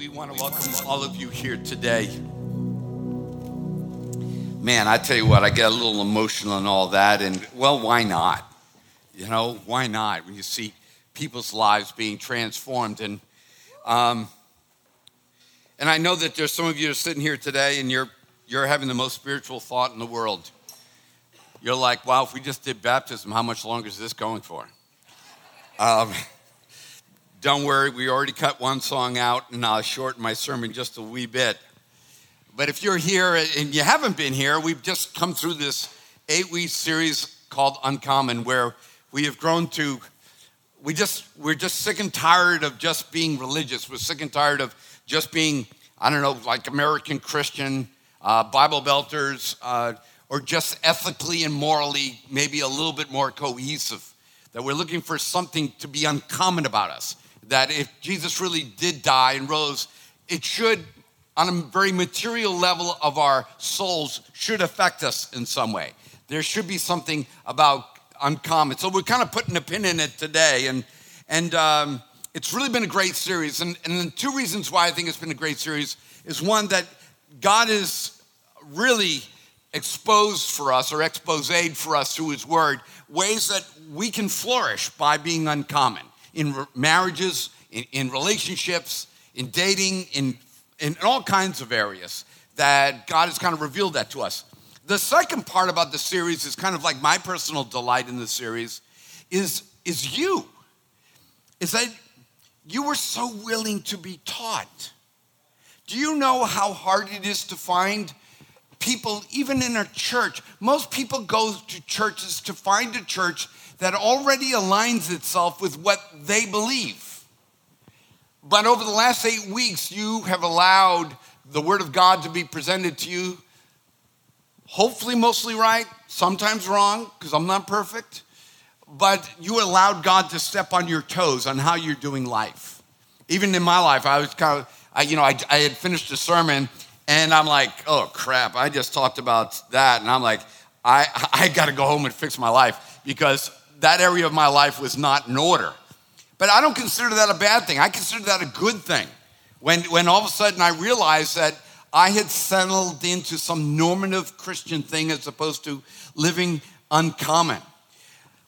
we want to welcome all of you here today. Man, I tell you what, I get a little emotional and all that, and well, why not? You know, why not? When you see people's lives being transformed, and um, and I know that there's some of you are sitting here today, and you're you're having the most spiritual thought in the world. You're like, wow, if we just did baptism, how much longer is this going for? Um, don't worry, we already cut one song out, and I'll shorten my sermon just a wee bit. But if you're here and you haven't been here, we've just come through this eight week series called Uncommon, where we have grown to, we just, we're just sick and tired of just being religious. We're sick and tired of just being, I don't know, like American Christian, uh, Bible belters, uh, or just ethically and morally maybe a little bit more cohesive. That we're looking for something to be uncommon about us that if Jesus really did die and rose, it should, on a very material level of our souls, should affect us in some way. There should be something about uncommon. So we're kind of putting a pin in it today, and and um, it's really been a great series. And and the two reasons why I think it's been a great series is one that God is really exposed for us or exposed for us through His Word ways that we can flourish by being uncommon in marriages, in, in relationships, in dating, in, in all kinds of areas that God has kind of revealed that to us. The second part about the series is kind of like my personal delight in the series is, is you. Is that you were so willing to be taught. Do you know how hard it is to find people, even in a church? Most people go to churches to find a church that already aligns itself with what they believe. But over the last eight weeks, you have allowed the Word of God to be presented to you, hopefully mostly right, sometimes wrong, because I'm not perfect. But you allowed God to step on your toes on how you're doing life. Even in my life, I was kind of, I, you know, I, I had finished a sermon and I'm like, oh crap, I just talked about that. And I'm like, I, I got to go home and fix my life because that area of my life was not in order. But I don't consider that a bad thing. I consider that a good thing. When, when all of a sudden I realized that I had settled into some normative Christian thing as opposed to living uncommon.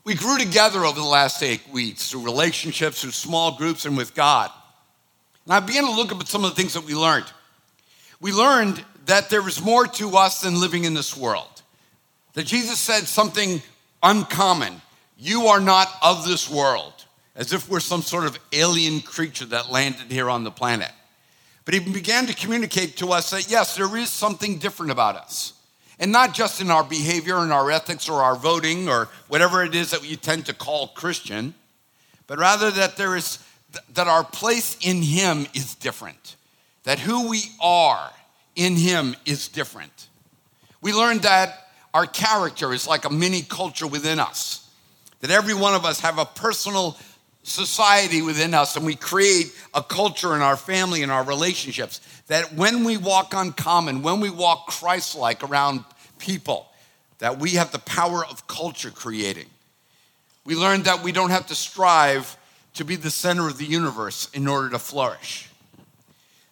We grew together over the last eight weeks through relationships, through small groups, and with God. And I began to look at some of the things that we learned. We learned that there is more to us than living in this world. That Jesus said something uncommon you are not of this world, as if we're some sort of alien creature that landed here on the planet. But he began to communicate to us that yes, there is something different about us. And not just in our behavior and our ethics or our voting or whatever it is that we tend to call Christian, but rather that there is that our place in him is different. That who we are in him is different. We learned that our character is like a mini culture within us that every one of us have a personal society within us and we create a culture in our family and our relationships that when we walk uncommon when we walk christ-like around people that we have the power of culture creating. We learned that we don't have to strive to be the center of the universe in order to flourish.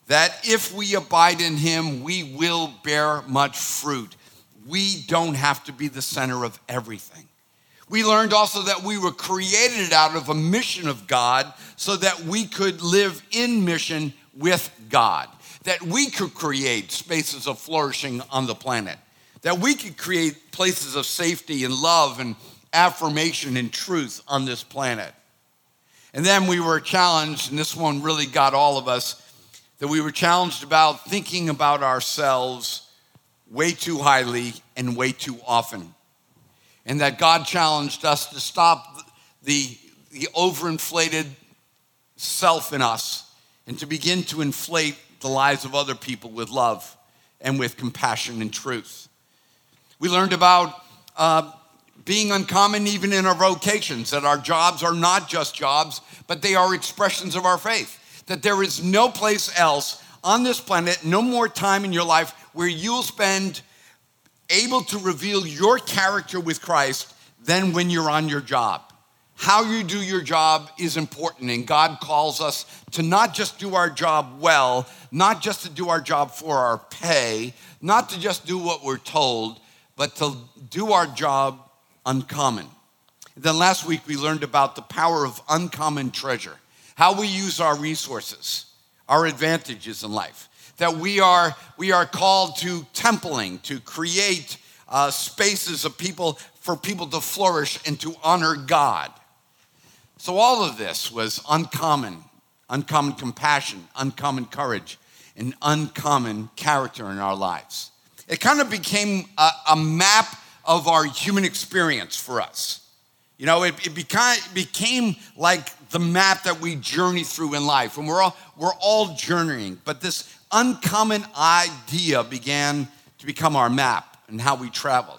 That if we abide in him we will bear much fruit. We don't have to be the center of everything we learned also that we were created out of a mission of God so that we could live in mission with God, that we could create spaces of flourishing on the planet, that we could create places of safety and love and affirmation and truth on this planet. And then we were challenged, and this one really got all of us, that we were challenged about thinking about ourselves way too highly and way too often and that God challenged us to stop the, the overinflated self in us and to begin to inflate the lives of other people with love and with compassion and truth. We learned about uh, being uncommon even in our vocations, that our jobs are not just jobs, but they are expressions of our faith. That there is no place else on this planet, no more time in your life where you'll spend able to reveal your character with Christ than when you're on your job. how you do your job is important, and God calls us to not just do our job well, not just to do our job for our pay, not to just do what we're told, but to do our job uncommon. Then last week we learned about the power of uncommon treasure, how we use our resources, our advantages in life. That we are, we are called to templing, to create uh, spaces of people for people to flourish and to honor God. So, all of this was uncommon, uncommon compassion, uncommon courage, and uncommon character in our lives. It kind of became a, a map of our human experience for us. You know, it, it became, became like the map that we journey through in life. And we're all, we're all journeying, but this uncommon idea began to become our map and how we traveled.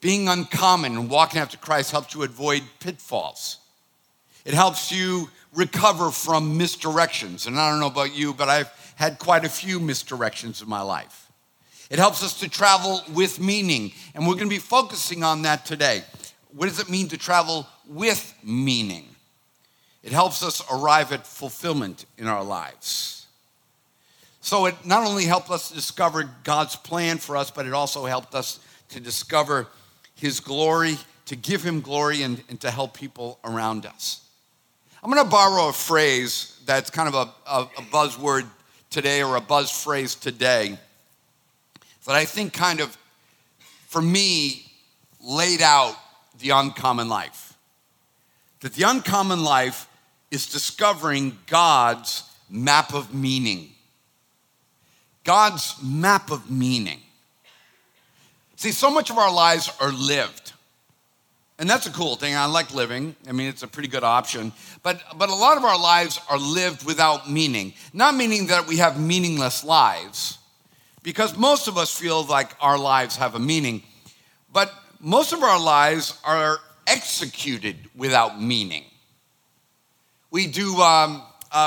Being uncommon and walking after Christ helps you avoid pitfalls. It helps you recover from misdirections. And I don't know about you, but I've had quite a few misdirections in my life. It helps us to travel with meaning. And we're going to be focusing on that today. What does it mean to travel with meaning? It helps us arrive at fulfillment in our lives. So it not only helped us to discover God's plan for us, but it also helped us to discover His glory, to give Him glory, and, and to help people around us. I'm going to borrow a phrase that's kind of a, a, a buzzword today or a buzz phrase today that I think kind of, for me, laid out the uncommon life. That the uncommon life is discovering God's map of meaning. God's map of meaning. See, so much of our lives are lived. And that's a cool thing. I like living. I mean, it's a pretty good option. But, but a lot of our lives are lived without meaning. Not meaning that we have meaningless lives, because most of us feel like our lives have a meaning. But most of our lives are executed without meaning. We do um,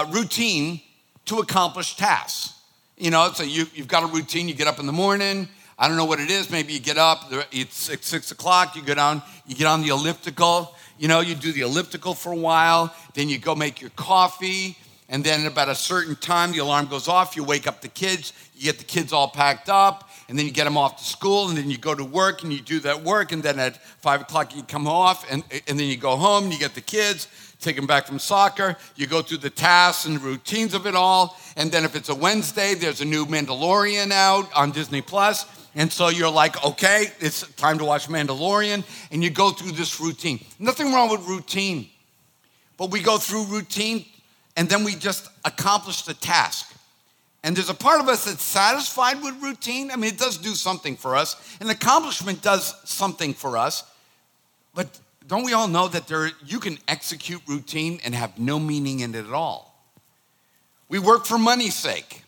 routine to accomplish tasks. You know, so you, you've got a routine, you get up in the morning, I don't know what it is. Maybe you get up, it's six, six o'clock, you go down, you get on the elliptical. You know, you do the elliptical for a while, then you go make your coffee, and then about a certain time, the alarm goes off, you wake up the kids, you get the kids all packed up, and then you get them off to school, and then you go to work. And you do that work, and then at five o'clock you come off, and, and then you go home. And you get the kids, take them back from soccer, you go through the tasks and routines of it all, and then if it's a Wednesday, there's a new Mandalorian out on Disney Plus and so you're like, okay, it's time to watch Mandalorian, and you go through this routine. Nothing wrong with routine, but we go through routine and then we just accomplish the task. And there's a part of us that's satisfied with routine. I mean, it does do something for us, and accomplishment does something for us. But don't we all know that there, you can execute routine and have no meaning in it at all? We work for money's sake.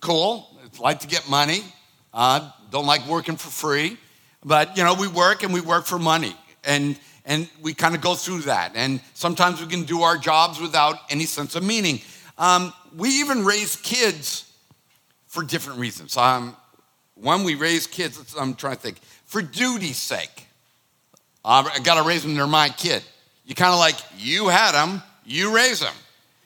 Cool. It's like to get money. Uh, don't like working for free, but you know, we work and we work for money. And and we kind of go through that. And sometimes we can do our jobs without any sense of meaning. Um, we even raise kids for different reasons. Um, one, we raise kids, I'm trying to think, for duty's sake. I got to raise them, they're my kid. You kind of like, you had them, you raise them.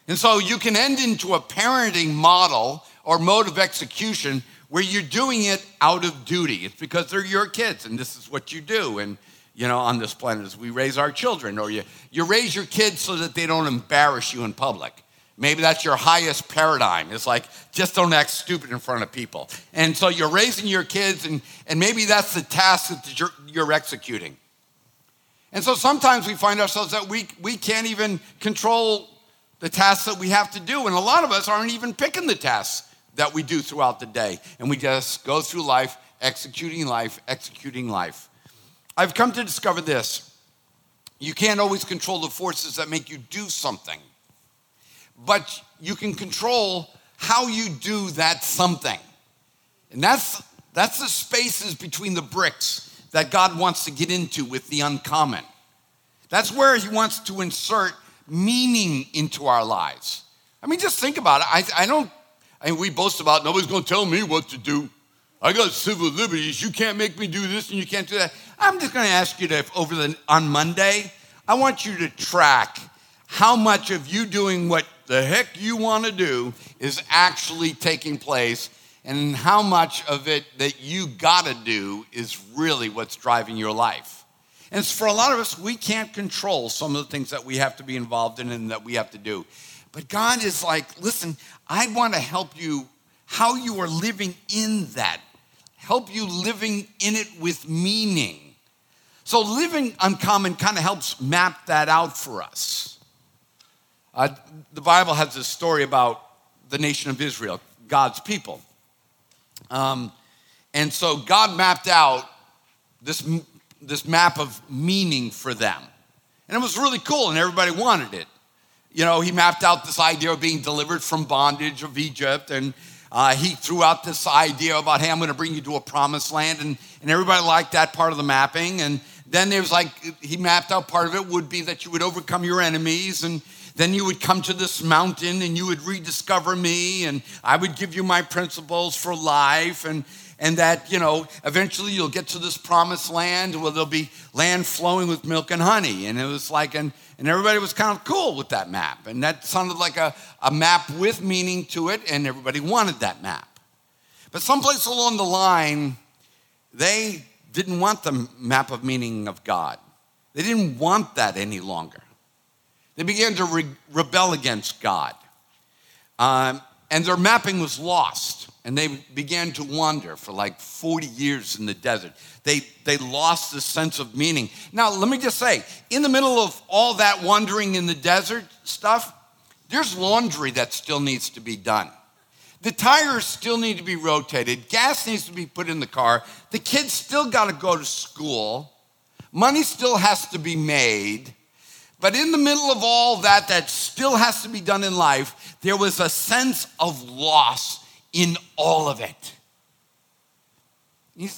And so you can end into a parenting model or mode of execution where you're doing it out of duty. It's because they're your kids and this is what you do. And, you know, on this planet as we raise our children, or you, you raise your kids so that they don't embarrass you in public. Maybe that's your highest paradigm. It's like, just don't act stupid in front of people. And so you're raising your kids, and, and maybe that's the task that you're, you're executing. And so sometimes we find ourselves that we, we can't even control the tasks that we have to do. And a lot of us aren't even picking the tasks that we do throughout the day. And we just go through life, executing life, executing life. I've come to discover this you can't always control the forces that make you do something, but you can control how you do that something. And that's, that's the spaces between the bricks that God wants to get into with the uncommon. That's where He wants to insert meaning into our lives. I mean, just think about it. I, I don't and we boast about nobody's to tell me what to do. I got civil liberties. You can't make me do this and you can't do that. I'm just to ask you to, over the, on Monday, I want you to track how much of you doing what the heck you want to do is actually taking place and how much of it that you got to do is really what's driving your life. And for a lot of us, we can't control some of the things that we have to be involved in and that we have to do. But God is like, listen, I want to help you how you are living in that, help you living in it with meaning. So, living uncommon kind of helps map that out for us. Uh, the Bible has this story about the nation of Israel, God's people. Um, and so God mapped out this, this map of meaning for them. And it was really cool, and everybody wanted it. You know, he mapped out this idea of being delivered from bondage of Egypt, and uh, he threw out this idea about, hey, I'm going to bring you to a promised land, and, and everybody liked that part of the mapping. And then there was like, he mapped out part of it would be that you would overcome your enemies, and then you would come to this mountain and you would rediscover me, and I would give you my principles for life, and and that you know eventually you'll get to this promised land where there'll be land flowing with milk and honey. And it was like and, and everybody was kind of cool with that map. And that sounded like a, a map with meaning to it and everybody wanted that map. But someplace along the line they didn't want the map of meaning of god. They didn't want that any longer they began to re- rebel against God. Um, and their mapping was lost. And they began to wander for like 40 years in the desert. They, they lost the sense of meaning. Now, let me just say, in the middle of all that wandering in the desert stuff, there's laundry that still needs to be done. The tires still need to be rotated. Gas needs to be put in the car. The kids still got to go to school. Money still has to be made. But in the middle of all that, that still has to be done in life, there was a sense of loss in all of it. You,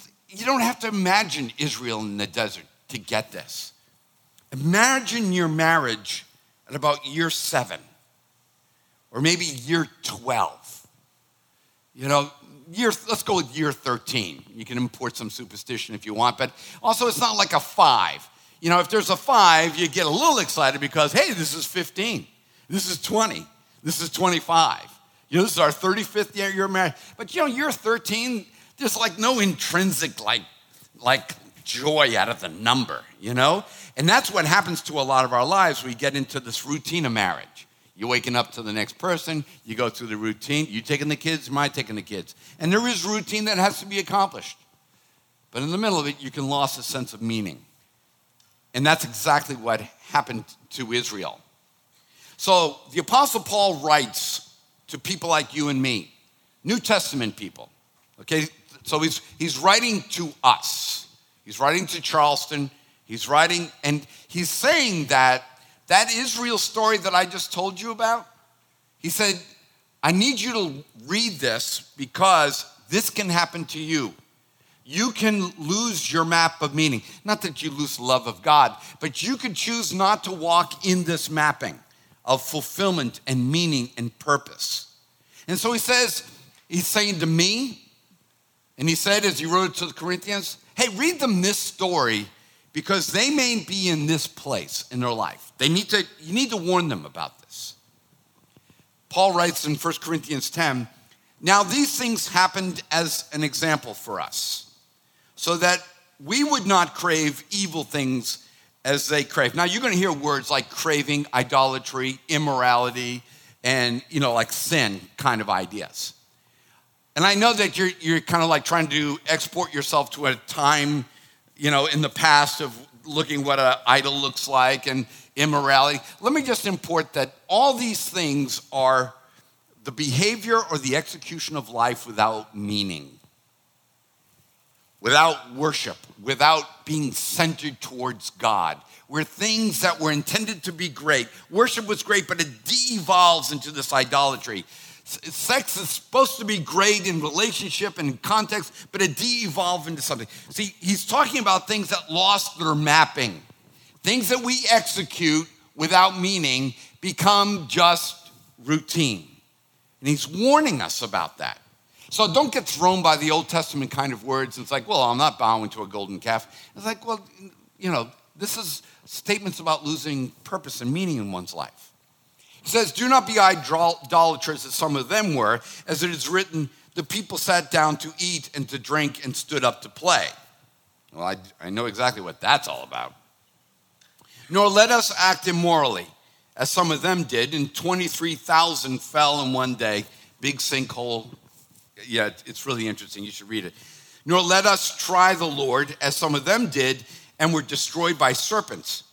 don't have to imagine Israel in the desert to get this. Imagine your marriage at about year seven, or maybe year 12. You know, year, let's go with year 13. You can import some superstition if you want, but also it's not like a five. You know, if there's a five, you get a little excited because, hey, this is 15, this is 20, this is 25. You know, this is our 35th year you're married. But you know, you're 13, there's like no intrinsic like, like joy out of the number, you know? And that's what happens to a lot of our lives. We get into this routine of marriage. You're waking up to the next person, you go through the routine, you taking the kids, am I taking the kids? And there is routine that has to be accomplished. But in the middle of it, you can lose a sense of meaning. And that's exactly what happened to Israel. So the Apostle Paul writes to people like you and me, New Testament people. Okay, so he's, he's writing to us. He's writing to Charleston. He's writing, and he's saying that that Israel story that I just told you about, he said, I need you to read this because this can happen to you you can lose your map of meaning. Not that you lose love of God, but you could choose not to walk in this mapping of fulfillment and meaning and purpose. And so he says, he's saying to me, and he said as he wrote to the Corinthians, hey, read them this story because they may be in this place in their life. They need to, you need to warn them about this. Paul writes in 1 Corinthians 10, now these things happened as an example for us so that we would not crave evil things as they crave. Now you're going to hear words like craving, idolatry, immorality, and you know, like sin kind of ideas. And I know that you're you're kind of like trying to export yourself to a time, you know, in the past of looking what an idol looks like and immorality. Let me just import that all these things are the behavior or the execution of life without meaning without worship, without being centered towards God. Were things that were intended to be great. Worship was great, but it de-evolves into this idolatry. Sex is supposed to be great in relationship and in context, but it de-evolved into something. See, he's talking about things that lost their mapping. Things that we execute without meaning become just routine. And he's warning us about that. So don't get thrown by the Old Testament kind of words. It's like, well, I'm not bowing to a golden calf. It's like, well, you know, this is statements about losing purpose and meaning in one's life. He says, Do not be idolaters as some of them were, as it is written, the people sat down to eat and to drink and stood up to play. Well, I, I know exactly what that's all about. Nor let us act immorally, as some of them did, and 23,000 fell in one day. Big sinkhole. Yeah, it's really interesting. You should read it. Nor let us try the Lord, as some of them did, and were destroyed by serpents.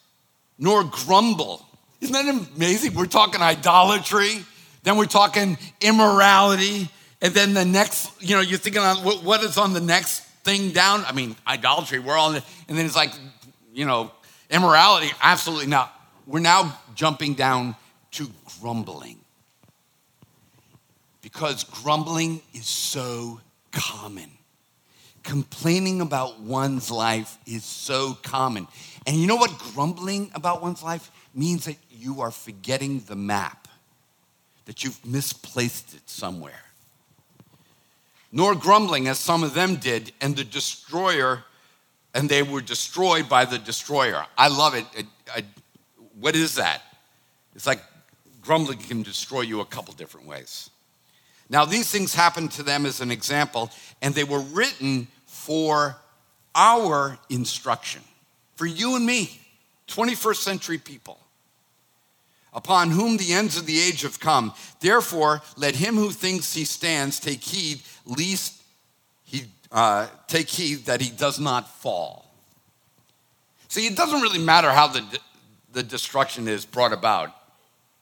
Nor grumble. Isn't that amazing? We're talking idolatry, then we're talking immorality, and then the next, you know, you're thinking on what is on the next thing down? I mean, idolatry, we're all, and then it's like, you know, immorality, absolutely not. We're now jumping down to grumbling. Because grumbling is so common. Complaining about one's life is so common. And you know what grumbling about one's life means that you are forgetting the map, that you've misplaced it somewhere nor grumbling as some of them did, and the destroyer, and they were destroyed by the destroyer. I love it. I, what is that? It's like grumbling can destroy you a couple different ways. Now, these things happened to them as an example, and they were written for our instruction, for you and me, 21st century people upon whom the ends of the age have come. Therefore, let him who thinks he stands take heed, lest he uh, take heed that he does not fall. See, it doesn't really matter how the, the destruction is brought about,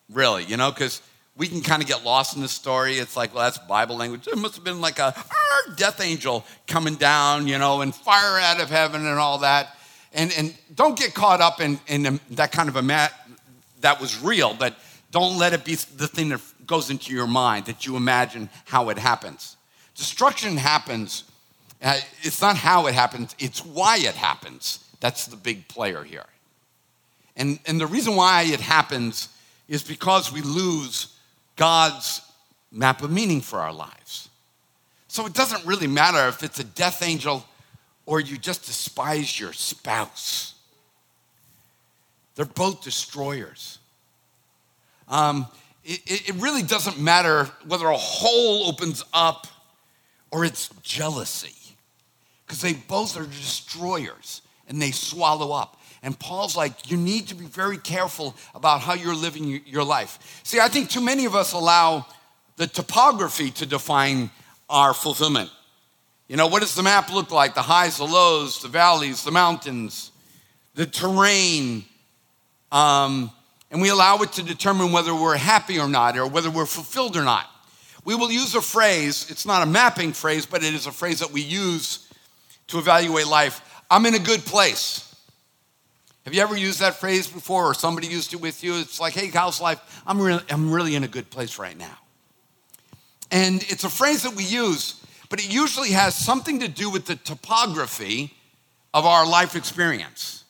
really, you know, because we can kind of get lost in the story. It's like, well, that's Bible language. It must have been like a death angel coming down, you know, and fire out of heaven and all that. And, and don't get caught up in, in that kind of a mat that was real, but don't let it be the thing that goes into your mind that you imagine how it happens. Destruction happens, uh, it's not how it happens, it's why it happens. That's the big player here. And, and the reason why it happens is because we lose God's map of meaning for our lives. So it doesn't really matter if it's a death angel or you just despise your spouse. They're both destroyers. Um, it, it really doesn't matter whether a hole opens up or it's jealousy, because they both are destroyers and they swallow up. And Paul's like, you need to be very careful about how you're living your life. See, I think too many of us allow the topography to define our fulfillment. You know, what does the map look like? The highs, the lows, the valleys, the mountains, the terrain, um, and we allow it to determine whether we're happy or not, or whether we're fulfilled or not. We will use a phrase, it's not a mapping phrase, but it is a phrase that we use to evaluate life. I'm in a good place. Have you ever used that phrase before, or somebody used it with you? It's like, hey, how's life? I'm really, I'm really in a good place right now. And it's a phrase that we use, but it usually has something to do with the topography of our life experience.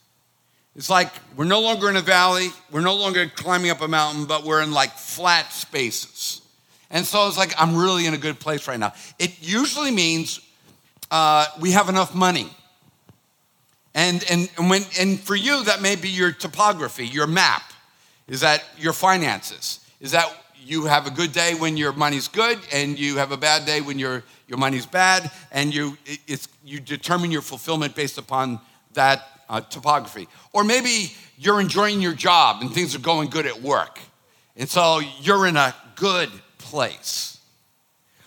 It's like we're no longer in a valley, we're no longer climbing up a mountain, but we're in like flat spaces. And so it's like, I'm really in a good place right now. It usually means uh, we have enough money. And, and, and, when, and for you, that may be your topography, your map. Is that your finances? Is that you have a good day when your money's good and you have a bad day when your, your money's bad and you, it's, you determine your fulfillment based upon that uh, topography. Or maybe you're enjoying your job and things are going good at work. And so you're in a good place.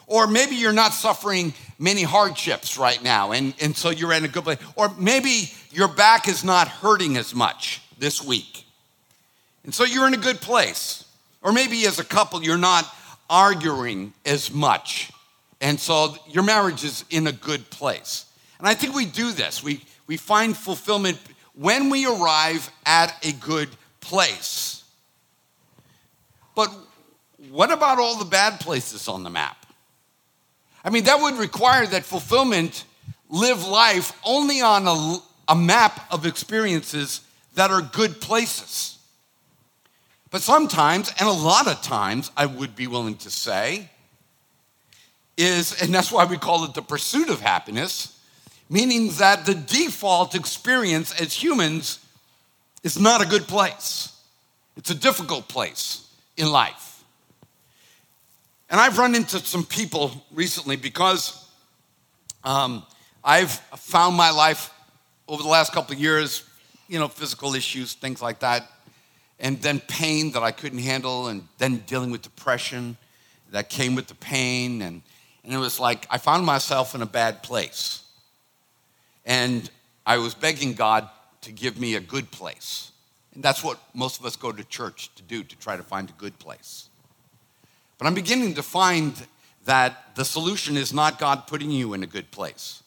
Or maybe you're not suffering many hardships right now, and, and so you're in a good place. Or maybe your back is not hurting as much this week. And so you're in a good place. Or maybe as a couple, you're not arguing as much. And so your marriage is in a good place. And I think we do this. We, we find fulfillment when we arrive at a good place. But what about all the bad places on the map? I mean, that would require that fulfillment live life only on a, a map of experiences that are good places. But sometimes, and a lot of times, I would be willing to say, is, and that's why we call it the pursuit of happiness, meaning that the default experience as humans is not a good place. It's a difficult place in life. And I've run into some people recently because um, I've found my life over the last couple of years, you know, physical issues, things like that, and then pain that I couldn't handle, and then dealing with depression that came with the pain. And, and it was like I found myself in a bad place. And I was begging God to give me a good place. And that's what most of us go to church to do, to try to find a good place. But I'm beginning to find that the solution is not God putting you in a good place.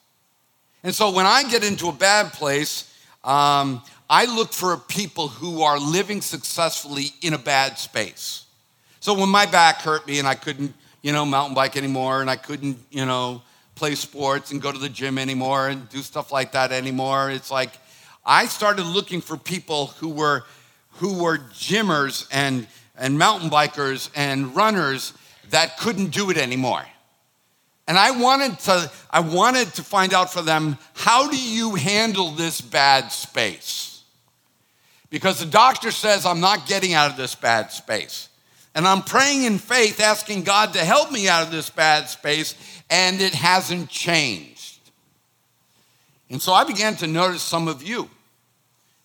And so when I get into a bad place, um, I look for people who are living successfully in a bad space. So when my back hurt me and I couldn't, you know, mountain bike anymore and I couldn't, you know, play sports and go to the gym anymore and do stuff like that anymore, it's like I started looking for people who were who were gymmers and and mountain bikers and runners that couldn't do it anymore. And I wanted to, I wanted to find out for them, how do you handle this bad space? Because the doctor says I'm not getting out of this bad space. And I'm praying in faith, asking God to help me out of this bad space, and it hasn't changed. And so I began to notice some of you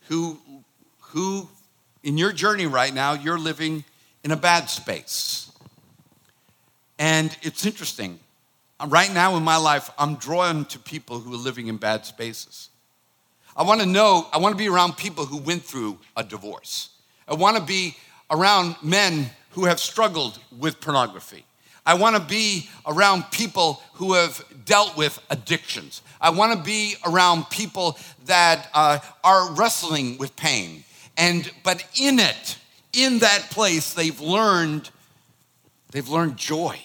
who, who in your journey right now, you're living in a bad space. And it's interesting. Right now in my life, I'm drawn to people who are living in bad spaces. I want to know, I want to be around people who went through a divorce. I want to be around men who have struggled with pornography. I want to be around people who have dealt with addictions. I want to be around people that uh, are wrestling with pain. And but in it, in that place, they've learned, they've learned joy.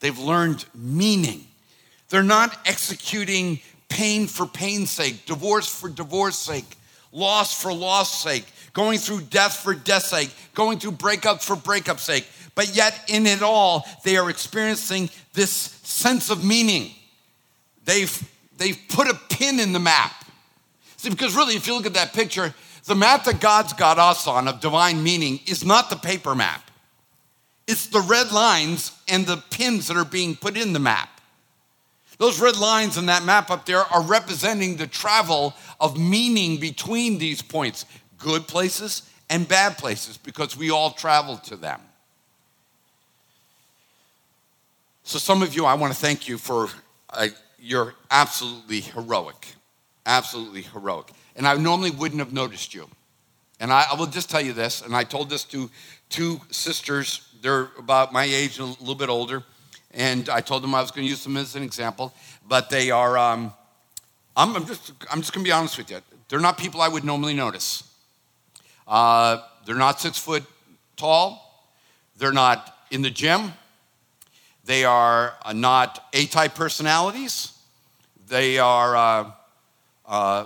They've learned meaning. They're not executing pain for pain's sake, divorce for divorce sake, loss for loss sake, going through death for death's sake, going through breakup for breakup sake. But yet, in it all, they are experiencing this sense of meaning. They've, they've put a pin in the map. See, because really, if you look at that picture, the map that God's got us on of divine meaning is not the paper map. It's the red lines and the pins that are being put in the map. Those red lines in that map up there are representing the travel of meaning between these points, good places and bad places, because we all travel to them. So, some of you, I want to thank you for uh, you're absolutely heroic, absolutely heroic. And I normally wouldn't have noticed you. And I, I will just tell you this, and I told this to two sisters they're about my age and a little bit older. And I told them I was going to use them as an example. But they are, um, I'm, I'm, just, I'm just going to be honest with you. They're not people I would normally notice. Uh, they're not six foot tall. They're not in the gym. They are uh, not A type personalities. They are, uh, uh,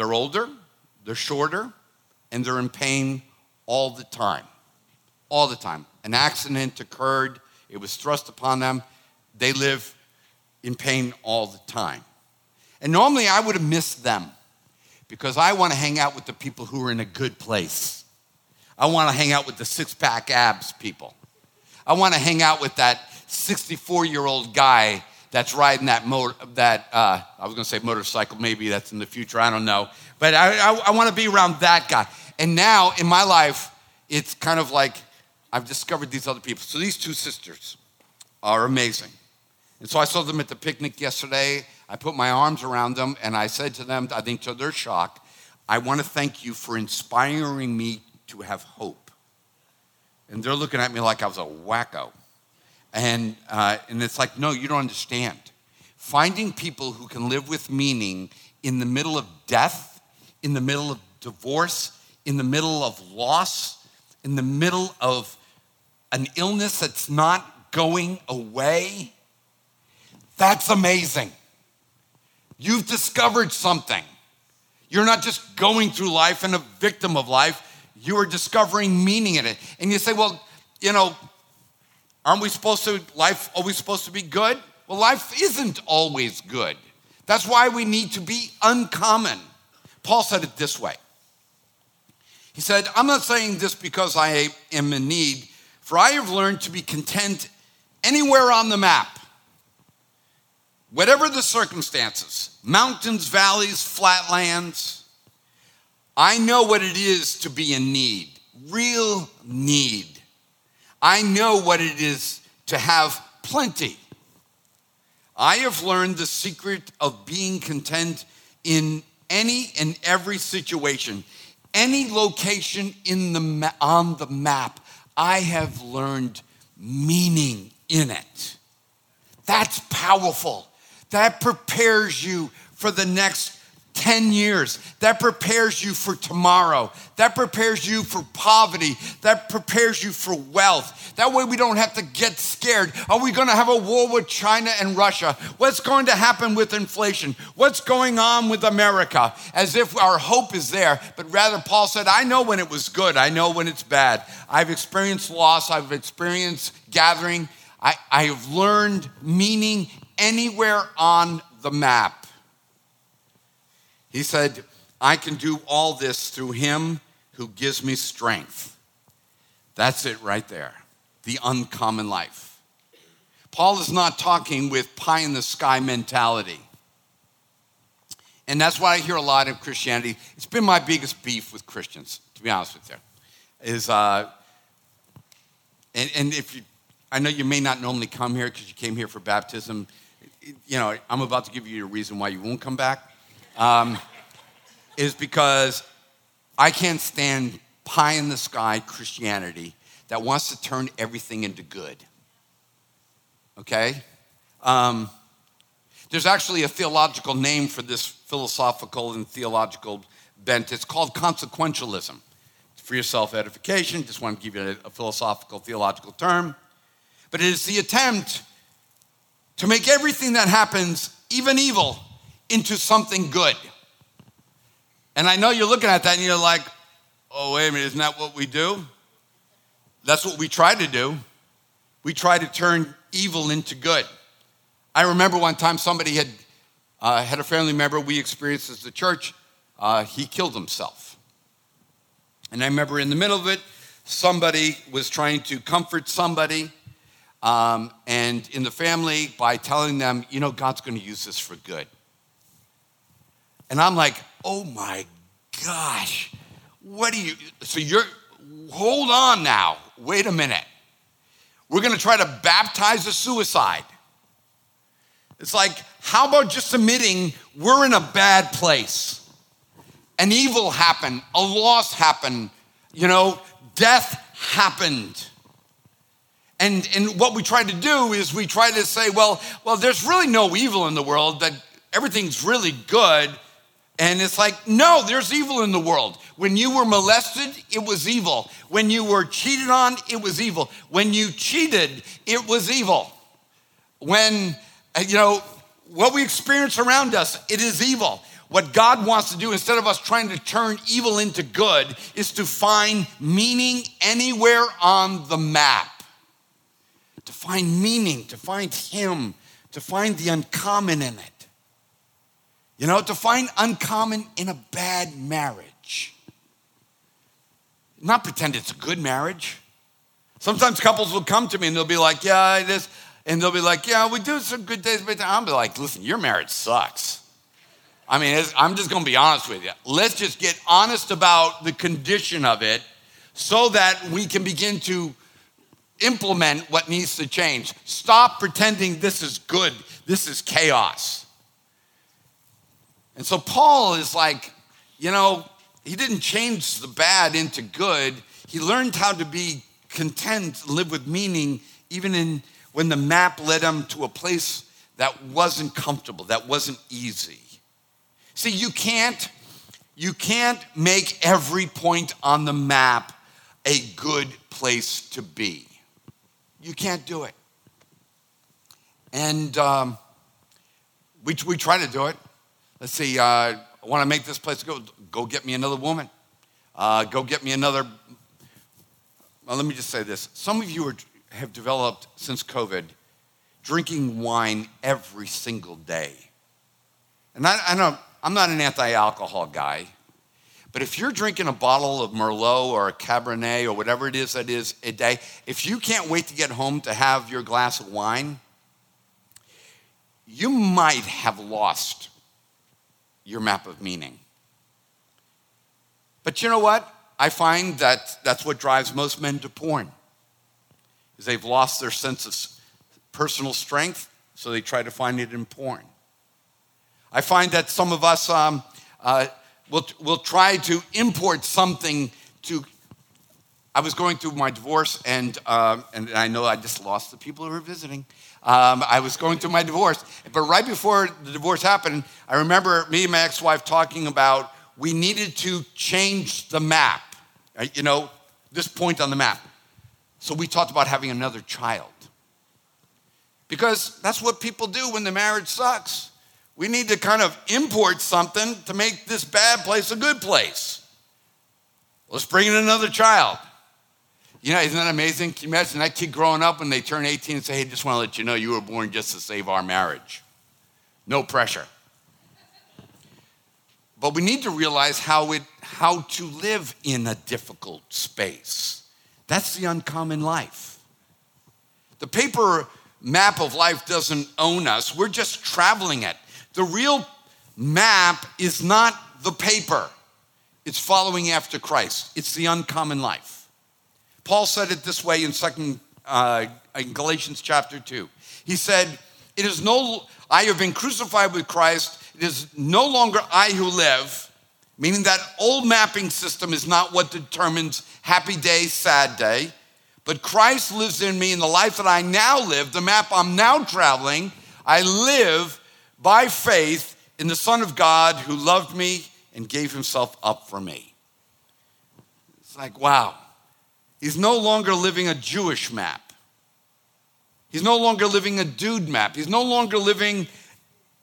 they're older, they're shorter, and they're in pain all the time all the time. An accident occurred, it was thrust upon them. They live in pain all the time. And normally I would have missed them because I want to hang out with the people who are in a good place. I want to hang out with the six pack abs people. I want to hang out with that 64 year old guy that's riding that motor, that uh, I was going to say motorcycle, maybe that's in the future, I don't know. But I, I, I want to be around that guy. And now in my life, it's kind of like I've discovered these other people. So these two sisters are amazing. And so I saw them at the picnic yesterday. I put my arms around them and I said to them, I think to their shock, I want to thank you for inspiring me to have hope. And they're looking at me like I was a wacko. And, uh, and it's like, no, you don't understand. Finding people who can live with meaning in the middle of death, in the middle of divorce, in the middle of loss, in the middle of an illness that's not going away, that's amazing. You've discovered something. You're not just going through life and a victim of life, you are discovering meaning in it. And you say, well, you know, aren't we supposed to, life always supposed to be good? Well, life isn't always good. That's why we need to be uncommon. Paul said it this way He said, I'm not saying this because I am in need, for I have learned to be content anywhere on the map. Whatever the circumstances, mountains, valleys, flatlands, I know what it is to be in need, real need. I know what it is to have plenty. I have learned the secret of being content in any and every situation, any location in the on the map. I have learned meaning in it. That's powerful. That prepares you for the next 10 years. That prepares you for tomorrow. That prepares you for poverty. That prepares you for wealth. That way we don't have to get scared. Are we going to have a war with China and Russia? What's going to happen with inflation? What's going on with America? As if our hope is there. But rather, Paul said, I know when it was good, I know when it's bad. I've experienced loss, I've experienced gathering. I, I have learned meaning anywhere on the map. He said, I can do all this through him who gives me strength. That's it right there. The uncommon life. Paul is not talking with pie in the sky mentality. And that's why I hear a lot of Christianity. It's been my biggest beef with Christians, to be honest with you. Is, uh, and, and if you, I know you may not normally come here because you came here for baptism. You know, I'm about to give you a reason why you won't come back um, is because I can't stand pie in the sky Christianity that wants to turn everything into good. Okay? Um, there's actually a theological name for this philosophical and theological bent. It's called consequentialism. It's for your self edification, just want to give you a, a philosophical, theological term. But it is the attempt to make everything that happens, even evil, into something good. And I know you're looking at that and you're like, oh, wait a minute, isn't that what we do? That's what we try to do. We try to turn evil into good. I remember one time somebody had uh, had a family member we experienced as the church. Uh, he killed himself. And I remember in the middle of it, somebody was trying to comfort somebody. Um, and in the family, by telling them, you know, God's going to use this for good. And I'm like, oh my gosh, what do you, so you're, hold on now, wait a minute. We're gonna try to baptize a suicide. It's like, how about just admitting we're in a bad place? An evil happened, a loss happened, you know, death happened. And, and what we try to do is we try to say, well, well, there's really no evil in the world, that everything's really good. And it's like, no, there's evil in the world. When you were molested, it was evil. When you were cheated on, it was evil. When you cheated, it was evil. When, uh, you know, what we experience around us, it is evil. What God wants to do, instead of us trying to turn evil into good, is to find meaning anywhere on the map. To find meaning, to find Him, to find the uncommon in it. You know, to find uncommon in a bad marriage. Not pretend it's a good marriage. Sometimes couples will come to me and they'll be like, yeah, this, And they'll be like, yeah, we do some good days, but I'll be like, listen, your marriage sucks. I mean, I'm just gonna be honest with you. Let's just get honest about the condition of it so that we can begin to implement what needs to change. Stop pretending this is good, this is chaos. And so Paul is like, you know, he didn't change the bad into good. He learned how to be content, live with meaning, even in when the map led him to a place that wasn't comfortable, that wasn't easy. See, you can't you can't make every point on the map a good place to be. You can't do it. And um, we, we try to do it. Let's see, uh, I want to make this place go. Go get me another woman. Uh, go get me another. Well, let me just say this. Some of you are, have developed since COVID drinking wine every single day. And I, I know I'm not an anti alcohol guy, But if you're drinking a bottle of Merlot or a Cabernet or whatever it is that is a day, if you can't wait to get home to have your glass of wine, you might have lost your map of meaning. But you know what? I find that that's what drives most men to porn. Is they've lost their sense of personal strength, so they try to find it in porn. I find that some of us um, uh, will, will try to import something to. I was going through my divorce, and, um, and I know I just lost the people who were visiting. Um, I was going through my divorce. But right before the divorce happened, I remember me and my ex wife talking about we needed to change the map, right? you know, this point on the map. So we talked about having another child. Because that's what people do when the marriage sucks. We need to kind of import something to make this bad place a good place. Let's bring in another child. You know, isn't that amazing? Can you imagine that kid growing up when they turn 18 and say, hey, just want to let you know you were born just to save our marriage? No pressure. But we need to realize how, it, how to live in a difficult space. That's the uncommon life. The paper map of life doesn't own us, we're just traveling it. The real map is not the paper, it's following after Christ. It's the uncommon life. Paul said it this way in second uh, in Galatians chapter 2. He said, It is no, I have been crucified with Christ. It is no longer I who live, meaning that old mapping system is not what determines happy day, sad day. But Christ lives in me in the life that I now live, the map I'm now traveling. I live by faith in the Son of God who loved me and gave himself up for me. It's like, wow. He's no longer living a Jewish map. He's no longer living a dude map. He's no longer living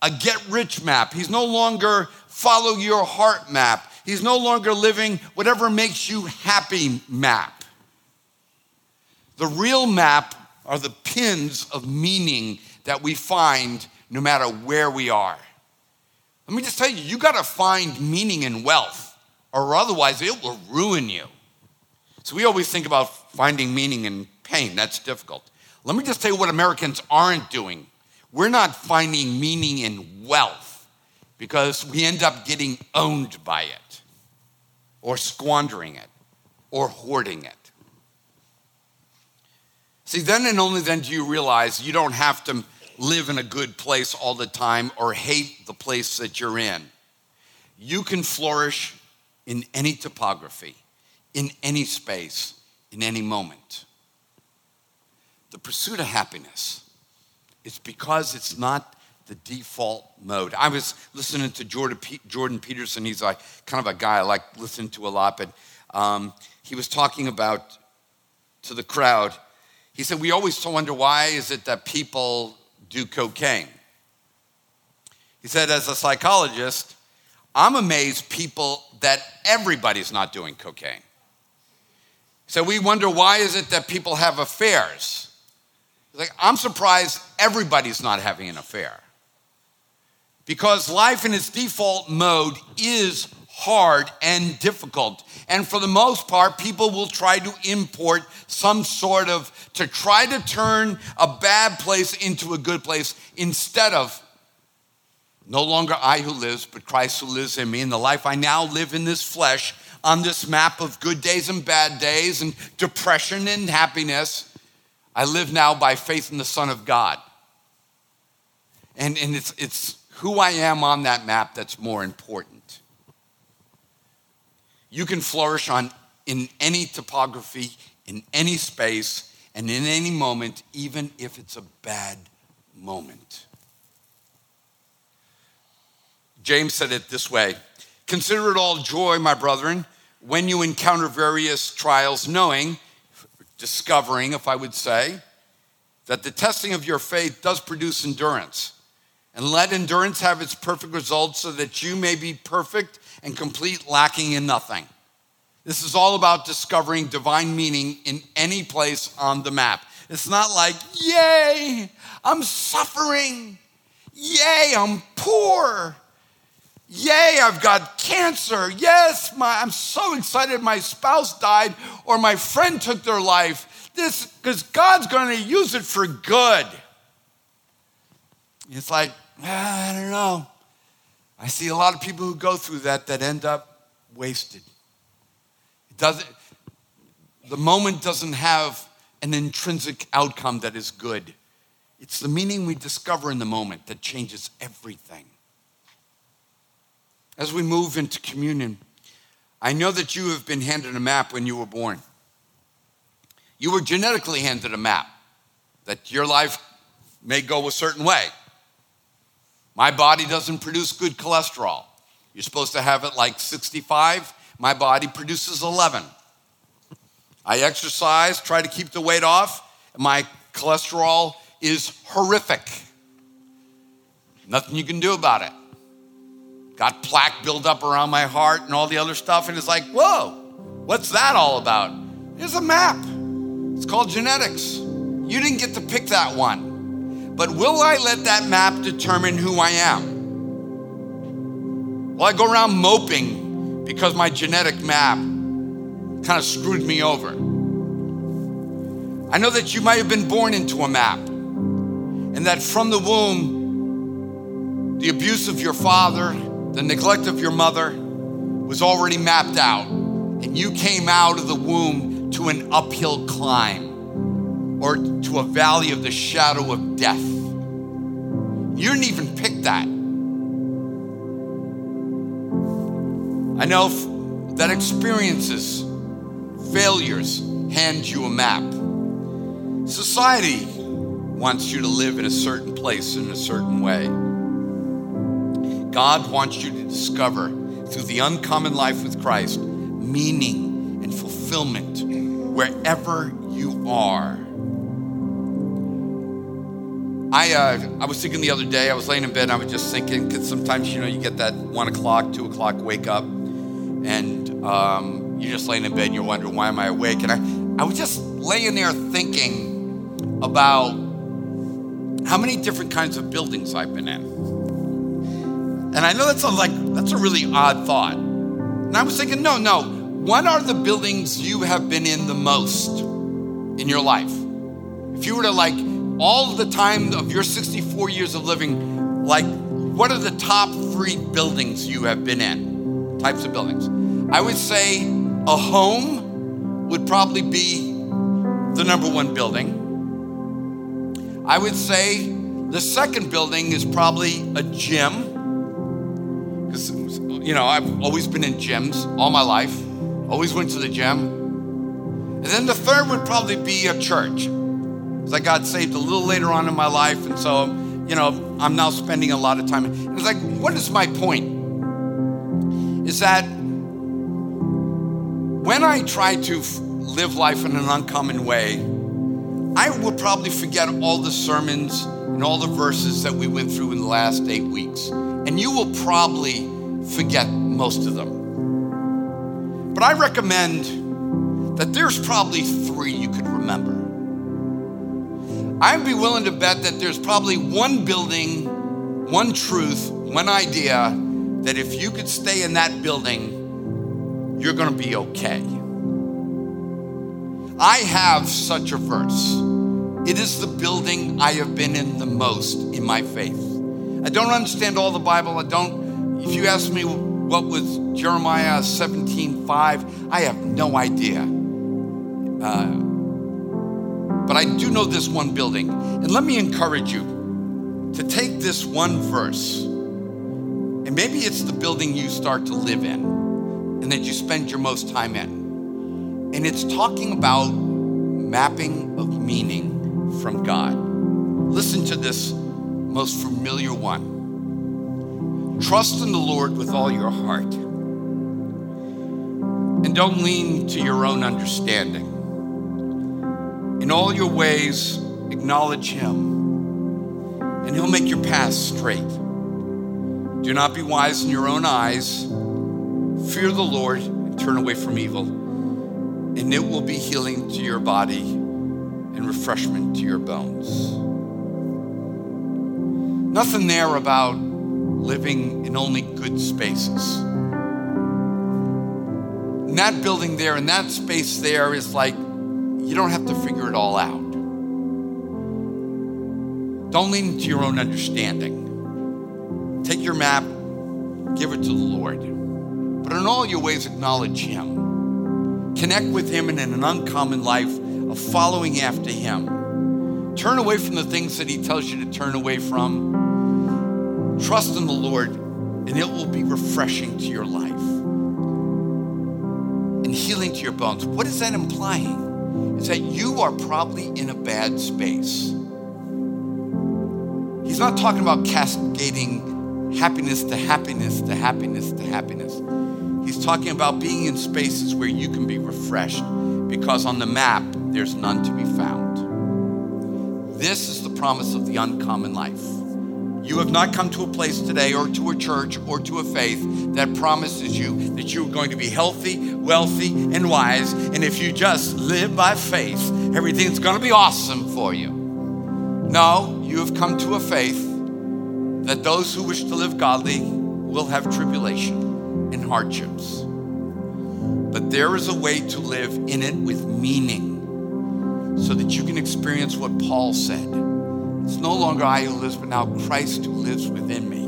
a get rich map. He's no longer follow your heart map. He's no longer living whatever makes you happy map. The real map are the pins of meaning that we find no matter where we are. Let me just tell you, you got to find meaning in wealth, or otherwise it will ruin you. So we always think about finding meaning in pain. That's difficult. Let me just tell you what Americans aren't doing. We're not finding meaning in wealth because we end up getting owned by it, or squandering it, or hoarding it. See, then and only then do you realize you don't have to live in a good place all the time or hate the place that you're in. You can flourish in any topography, in any space, in any moment. The pursuit of happiness is because it's not the default mode. I was listening to Jordan, Peterson. He's like kind of a guy I like listening to a lot, but um, he was talking about to the crowd. He said, "We always wonder why is it that people do cocaine. He said, as a psychologist, I'm amazed people that everybody's not doing cocaine. So we wonder why is it that people have affairs? Like, I'm surprised everybody's not having an affair. Because life in its default mode is hard and difficult. And for the most part, people will try to import some sort of, to try to turn a bad place into a good place instead of no longer I who lives, but Christ who lives in me. And the life I now live in this flesh on this map of good days and bad days and depression and happiness, I live now by faith in the Son of God. And, and it's, it's who I am on that map that's more important. You can flourish on in any topography, in any space, and in any moment, even if it's a bad moment. James said it this way Consider it all joy, my brethren, when you encounter various trials, knowing, discovering, if I would say, that the testing of your faith does produce endurance. And let endurance have its perfect result so that you may be perfect and complete, lacking in nothing. This is all about discovering divine meaning in any place on the map. It's not like, yay, I'm suffering. Yay, I'm poor. Yay, I've got cancer. Yes, my, I'm so excited my spouse died or my friend took their life. This, because God's going to use it for good. It's like, ah, I don't know. I see a lot of people who go through that that end up wasted. It doesn't, the moment doesn't have an intrinsic outcome that is good. It's the meaning we discover in the moment that changes everything. As we move into communion, I know that you have been handed a map when you were born. You were genetically handed a map that your life may go a certain way. My body doesn't produce good cholesterol. You're supposed to have it like 65. My body produces 11. I exercise, try to keep the weight off. My cholesterol is horrific. Nothing you can do about it. Got plaque built up around my heart and all the other stuff, and it's like, whoa, what's that all about? Here's a map. It's called genetics. You didn't get to pick that one. But will I let that map determine who I am? Will I go around moping because my genetic map kind of screwed me over? I know that you might have been born into a map and that from the womb, the abuse of your father, the neglect of your mother was already mapped out, and you came out of the womb to an uphill climb or to a valley of the shadow of death. You didn't even pick that. I know that experiences, failures, hand you a map. Society wants you to live in a certain place in a certain way. God wants you to discover through the uncommon life with Christ meaning and fulfillment wherever you are. I, uh, I was thinking the other day, I was laying in bed, I was just thinking, because sometimes, you know, you get that one o'clock, two o'clock wake up, and um, you're just laying in bed and you're wondering, why am I awake? And I, I was just laying there thinking about how many different kinds of buildings I've been in. And I know that sounds like that's a really odd thought. And I was thinking, no, no. What are the buildings you have been in the most in your life? If you were to like all the time of your 64 years of living, like what are the top three buildings you have been in? Types of buildings. I would say a home would probably be the number one building. I would say the second building is probably a gym. You know, I've always been in gyms all my life, always went to the gym. And then the third would probably be a church. Because I got saved a little later on in my life. And so, you know, I'm now spending a lot of time. And it's like, what is my point? Is that when I try to live life in an uncommon way, I will probably forget all the sermons and all the verses that we went through in the last eight weeks. And you will probably forget most of them. But I recommend that there's probably three you could remember. I'd be willing to bet that there's probably one building, one truth, one idea that if you could stay in that building, you're going to be okay. I have such a verse. It is the building I have been in the most in my faith. I don't understand all the Bible. I don't, if you ask me what was Jeremiah 17 5, I have no idea. Uh, but I do know this one building. And let me encourage you to take this one verse, and maybe it's the building you start to live in and that you spend your most time in. And it's talking about mapping of meaning from God. Listen to this most familiar one. Trust in the Lord with all your heart. And don't lean to your own understanding. In all your ways, acknowledge Him, and He'll make your path straight. Do not be wise in your own eyes. Fear the Lord and turn away from evil and it will be healing to your body and refreshment to your bones. Nothing there about living in only good spaces. And that building there and that space there is like, you don't have to figure it all out. Don't lean into your own understanding. Take your map, give it to the Lord. But in all your ways, acknowledge Him. Connect with Him in an uncommon life of following after Him. Turn away from the things that He tells you to turn away from. Trust in the Lord, and it will be refreshing to your life and healing to your bones. What is that implying? Is that you are probably in a bad space. He's not talking about cascading happiness to happiness to happiness to happiness. He's talking about being in spaces where you can be refreshed because on the map, there's none to be found. This is the promise of the uncommon life. You have not come to a place today or to a church or to a faith that promises you that you're going to be healthy, wealthy, and wise. And if you just live by faith, everything's going to be awesome for you. No, you have come to a faith that those who wish to live godly will have tribulation and hardships. But there is a way to live in it with meaning so that you can experience what Paul said it's no longer I who lives, but now Christ who lives within me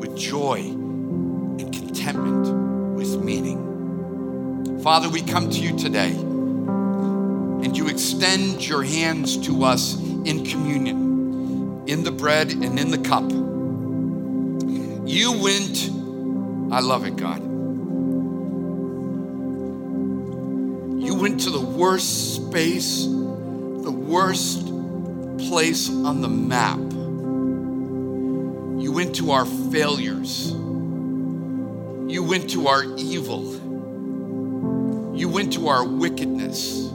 with joy and contentment with meaning. Father, we come to you today and you extend your hands to us in communion, in the bread and in the cup. You went, I love it, God. You went to the worst space, the worst place on the map. You went to our failures. You went to our evil. You went to our wickedness.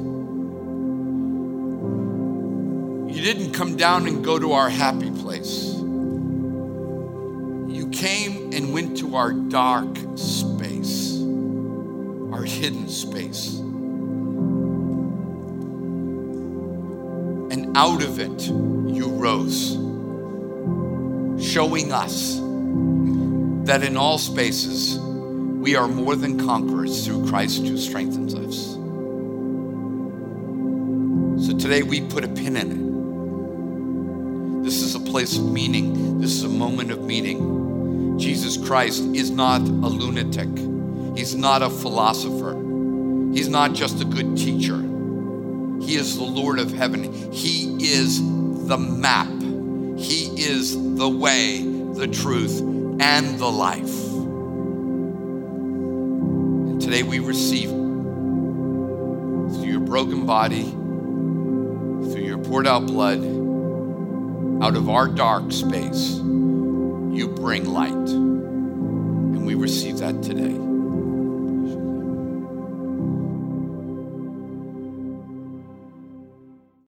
You didn't come down and go to our happy place. You came and went to our dark space, our hidden space. Out of it you rose, showing us that in all spaces we are more than conquerors through Christ who strengthens us. So today we put a pin in it. This is a place of meaning, this is a moment of meaning. Jesus Christ is not a lunatic, He's not a philosopher, He's not just a good teacher. He is the Lord of heaven. He is the map. He is the way, the truth, and the life. And today we receive through your broken body, through your poured out blood, out of our dark space, you bring light. And we receive that today.